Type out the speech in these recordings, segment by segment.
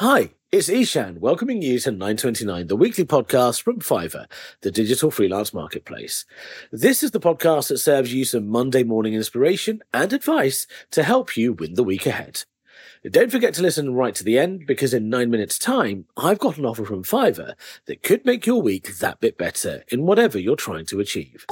Hi, it's Ishan, welcoming you to 929, the weekly podcast from Fiverr, the digital freelance marketplace. This is the podcast that serves you some Monday morning inspiration and advice to help you win the week ahead. Don't forget to listen right to the end because in nine minutes' time, I've got an offer from Fiverr that could make your week that bit better in whatever you're trying to achieve.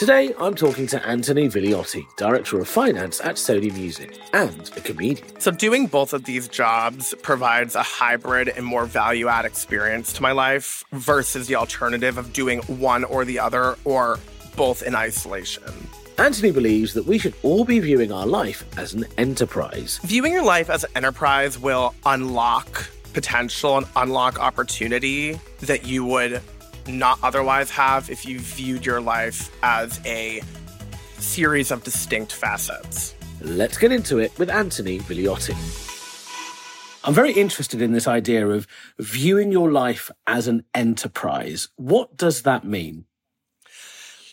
Today, I'm talking to Anthony Vigliotti, Director of Finance at Sony Music and a comedian. So, doing both of these jobs provides a hybrid and more value add experience to my life versus the alternative of doing one or the other or both in isolation. Anthony believes that we should all be viewing our life as an enterprise. Viewing your life as an enterprise will unlock potential and unlock opportunity that you would not otherwise have if you viewed your life as a series of distinct facets. Let's get into it with Anthony Vigliotti. I'm very interested in this idea of viewing your life as an enterprise. What does that mean?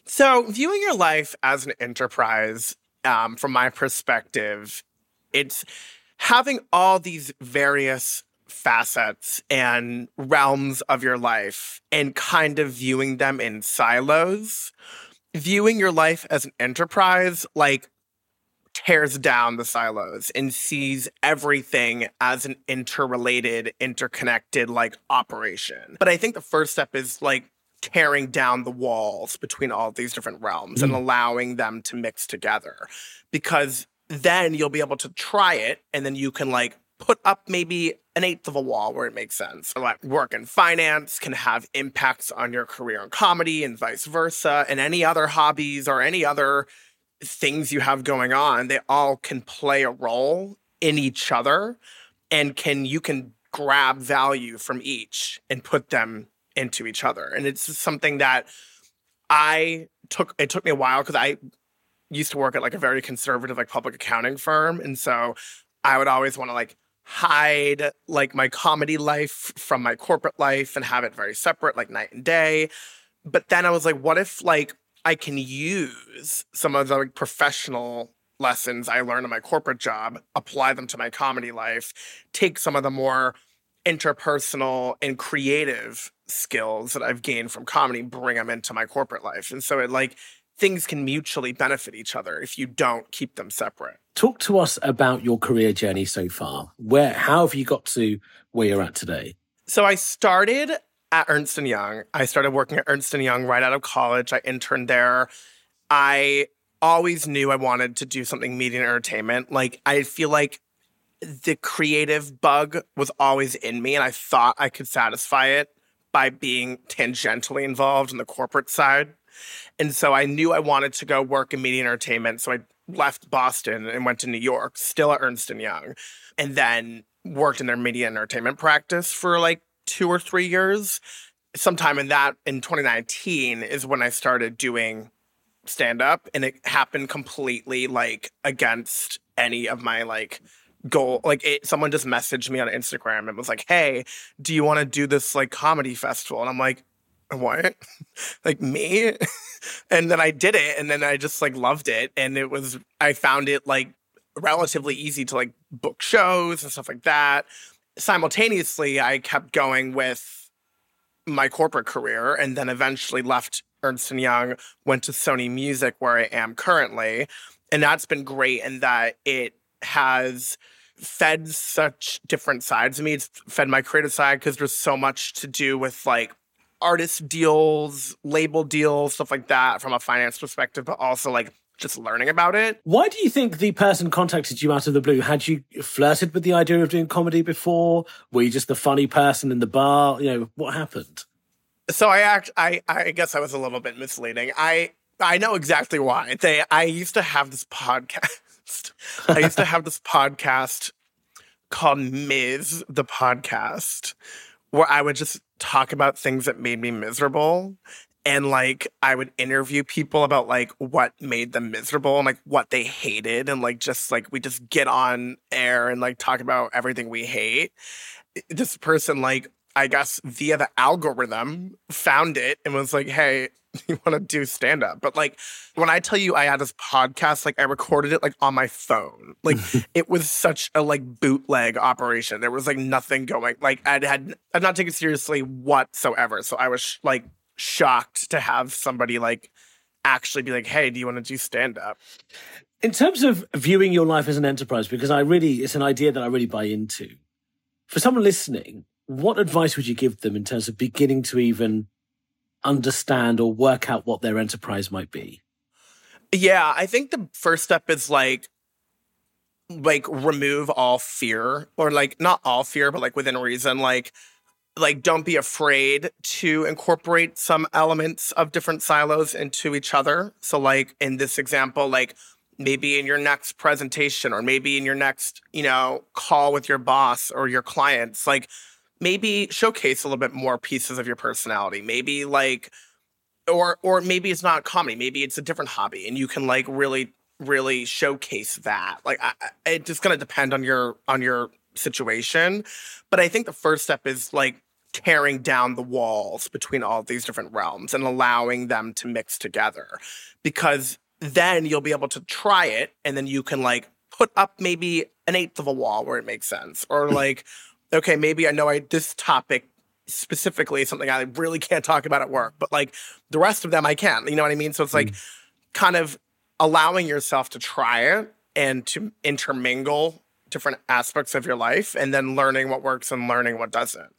So, viewing your life as an enterprise, um, from my perspective, it's having all these various facets and realms of your life and kind of viewing them in silos. Viewing your life as an enterprise, like, tears down the silos and sees everything as an interrelated, interconnected, like, operation. But I think the first step is, like, tearing down the walls between all these different realms mm. and allowing them to mix together because then you'll be able to try it and then you can like put up maybe an eighth of a wall where it makes sense. Like work in finance can have impacts on your career in comedy and vice versa, and any other hobbies or any other things you have going on, they all can play a role in each other and can you can grab value from each and put them into each other. And it's something that I took it took me a while because I used to work at like a very conservative like public accounting firm. And so I would always want to like hide like my comedy life from my corporate life and have it very separate, like night and day. But then I was like, what if like I can use some of the like, professional lessons I learned in my corporate job, apply them to my comedy life, take some of the more interpersonal and creative skills that I've gained from comedy, bring them into my corporate life. And so it like things can mutually benefit each other if you don't keep them separate. Talk to us about your career journey so far. Where how have you got to where you're at today? So I started at Ernst & Young. I started working at Ernst & Young right out of college. I interned there. I always knew I wanted to do something media and entertainment. Like I feel like the creative bug was always in me and I thought I could satisfy it by being tangentially involved in the corporate side. And so I knew I wanted to go work in media entertainment. So I left Boston and went to New York, still at Ernst and Young, and then worked in their media entertainment practice for like two or three years. Sometime in that in 2019 is when I started doing stand up and it happened completely like against any of my like goal like it, someone just messaged me on Instagram and was like, "Hey, do you want to do this like comedy festival?" And I'm like, what? like me? and then I did it and then I just like loved it. And it was, I found it like relatively easy to like book shows and stuff like that. Simultaneously, I kept going with my corporate career and then eventually left Ernst & Young, went to Sony Music where I am currently. And that's been great in that it has fed such different sides of me. It's fed my creative side because there's so much to do with like artist deals, label deals, stuff like that from a finance perspective, but also like just learning about it. Why do you think the person contacted you out of the blue? Had you flirted with the idea of doing comedy before? Were you just the funny person in the bar? You know, what happened? So I act I I guess I was a little bit misleading. I I know exactly why. They I used to have this podcast. I used to have this podcast called Ms. the Podcast, where I would just talk about things that made me miserable. And like I would interview people about like what made them miserable and like what they hated. And like just like we just get on air and like talk about everything we hate. This person like I guess via the algorithm found it and was like, hey, you want to do stand up. But like when I tell you I had this podcast, like I recorded it like on my phone. Like it was such a like bootleg operation. There was like nothing going. Like I'd had I'd not taken seriously whatsoever. So I was like shocked to have somebody like actually be like, hey, do you want to do stand up? In terms of viewing your life as an enterprise, because I really, it's an idea that I really buy into. For someone listening, what advice would you give them in terms of beginning to even understand or work out what their enterprise might be? Yeah, I think the first step is like like remove all fear or like not all fear but like within reason like like don't be afraid to incorporate some elements of different silos into each other so like in this example like maybe in your next presentation or maybe in your next you know call with your boss or your clients like maybe showcase a little bit more pieces of your personality. Maybe like or or maybe it's not comedy, maybe it's a different hobby and you can like really really showcase that. Like I, it's just going to depend on your on your situation, but I think the first step is like tearing down the walls between all these different realms and allowing them to mix together because then you'll be able to try it and then you can like put up maybe an eighth of a wall where it makes sense or like okay, maybe I know I this topic specifically is something I really can't talk about at work, but like the rest of them I can. You know what I mean? So it's like mm. kind of allowing yourself to try it and to intermingle different aspects of your life and then learning what works and learning what doesn't.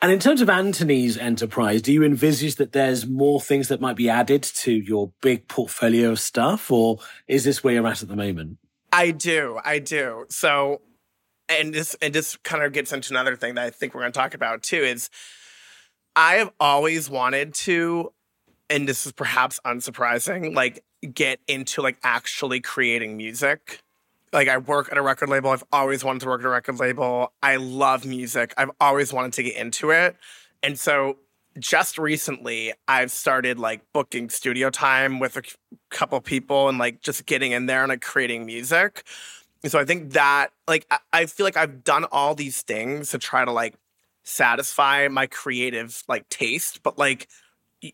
And in terms of Anthony's enterprise, do you envisage that there's more things that might be added to your big portfolio of stuff, or is this where you're at at the moment? I do. I do. So and this and this kind of gets into another thing that I think we're going to talk about too is I have always wanted to and this is perhaps unsurprising like get into like actually creating music. Like I work at a record label. I've always wanted to work at a record label. I love music. I've always wanted to get into it. And so just recently I've started like booking studio time with a couple people and like just getting in there and like creating music so I think that, like, I, I feel like I've done all these things to try to like satisfy my creative like taste, but like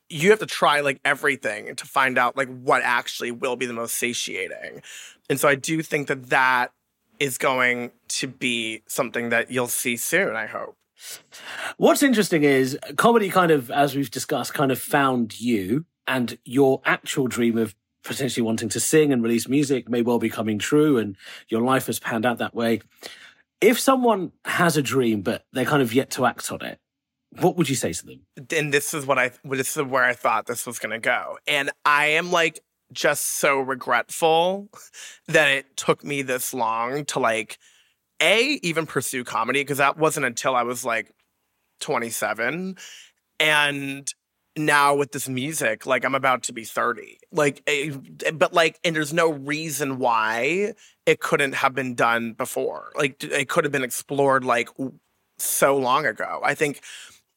you have to try like everything to find out like what actually will be the most satiating. And so I do think that that is going to be something that you'll see soon, I hope. What's interesting is comedy kind of, as we've discussed, kind of found you and your actual dream of potentially wanting to sing and release music may well be coming true and your life has panned out that way. If someone has a dream, but they're kind of yet to act on it, what would you say to them? And this is what I, this is where I thought this was going to go. And I am like just so regretful that it took me this long to like, A, even pursue comedy, because that wasn't until I was like 27. And now with this music like i'm about to be 30 like eh, but like and there's no reason why it couldn't have been done before. Like it could have been explored like so long ago. I think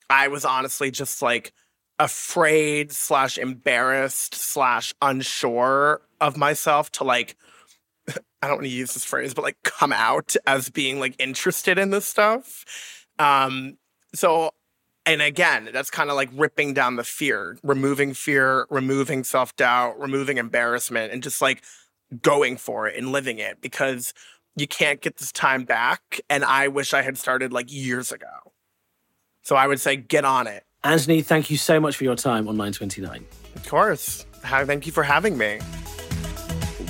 i was honestly just like afraid slash embarrassed slash unsure of myself to like i don't want to use this phrase but like come out as being like interested in this stuff. Um so and again, that's kind of like ripping down the fear, removing fear, removing self doubt, removing embarrassment, and just like going for it and living it because you can't get this time back. And I wish I had started like years ago. So I would say get on it. Anthony, thank you so much for your time on 929. Of course. Thank you for having me.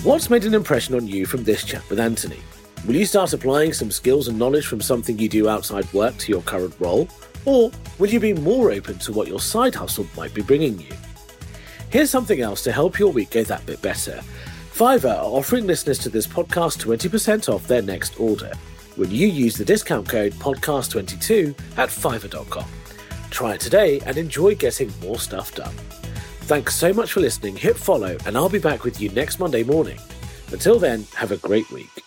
What's made an impression on you from this chat with Anthony? Will you start applying some skills and knowledge from something you do outside work to your current role? Or will you be more open to what your side hustle might be bringing you? Here's something else to help your week go that bit better. Fiverr are offering listeners to this podcast 20% off their next order when you use the discount code podcast22 at fiverr.com. Try it today and enjoy getting more stuff done. Thanks so much for listening. Hit follow, and I'll be back with you next Monday morning. Until then, have a great week.